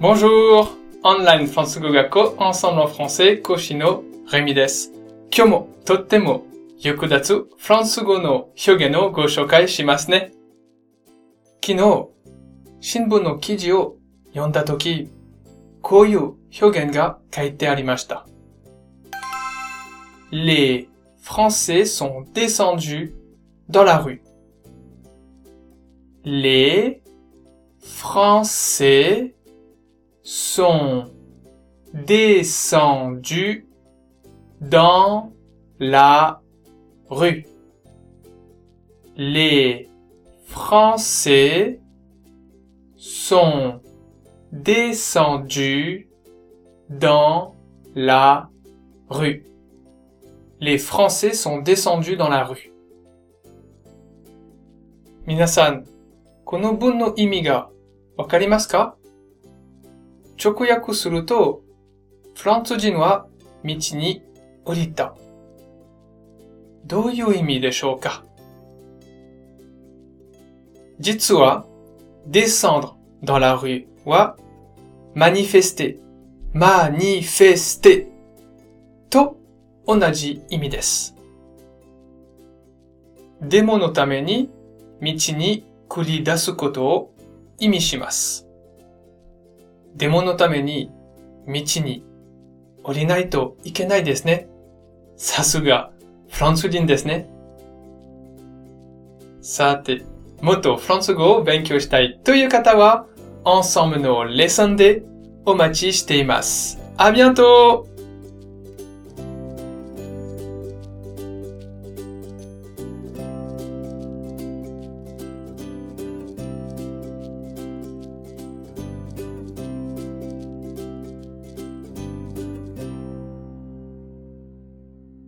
Bonjour! オンラインフランス語学校 Ensemble en français 講師のレミです。今日もとっても役立つフランス語の表現をご紹介しますね。昨日、新聞の記事を読んだとき、こういう表現が書いてありました。Les Français sont descendus dans la rue. Les Français sont descendus dans la rue. Les Français sont descendus dans la rue. Les Français sont descendus dans la rue. 皆さん、この文の意味がわかりますか 直訳すると、フランス人は道に降りた。どういう意味でしょうか？実は、descendre dans la rue は、manifester, manifester と同じ意味です。デモのために道に繰り出すことを意味します。デモのために道に降りないといけないですね。さすがフランス人ですね。さて、もっとフランス語を勉強したいという方は、Ensemble のレッスンでお待ちしています。あ、bientôt!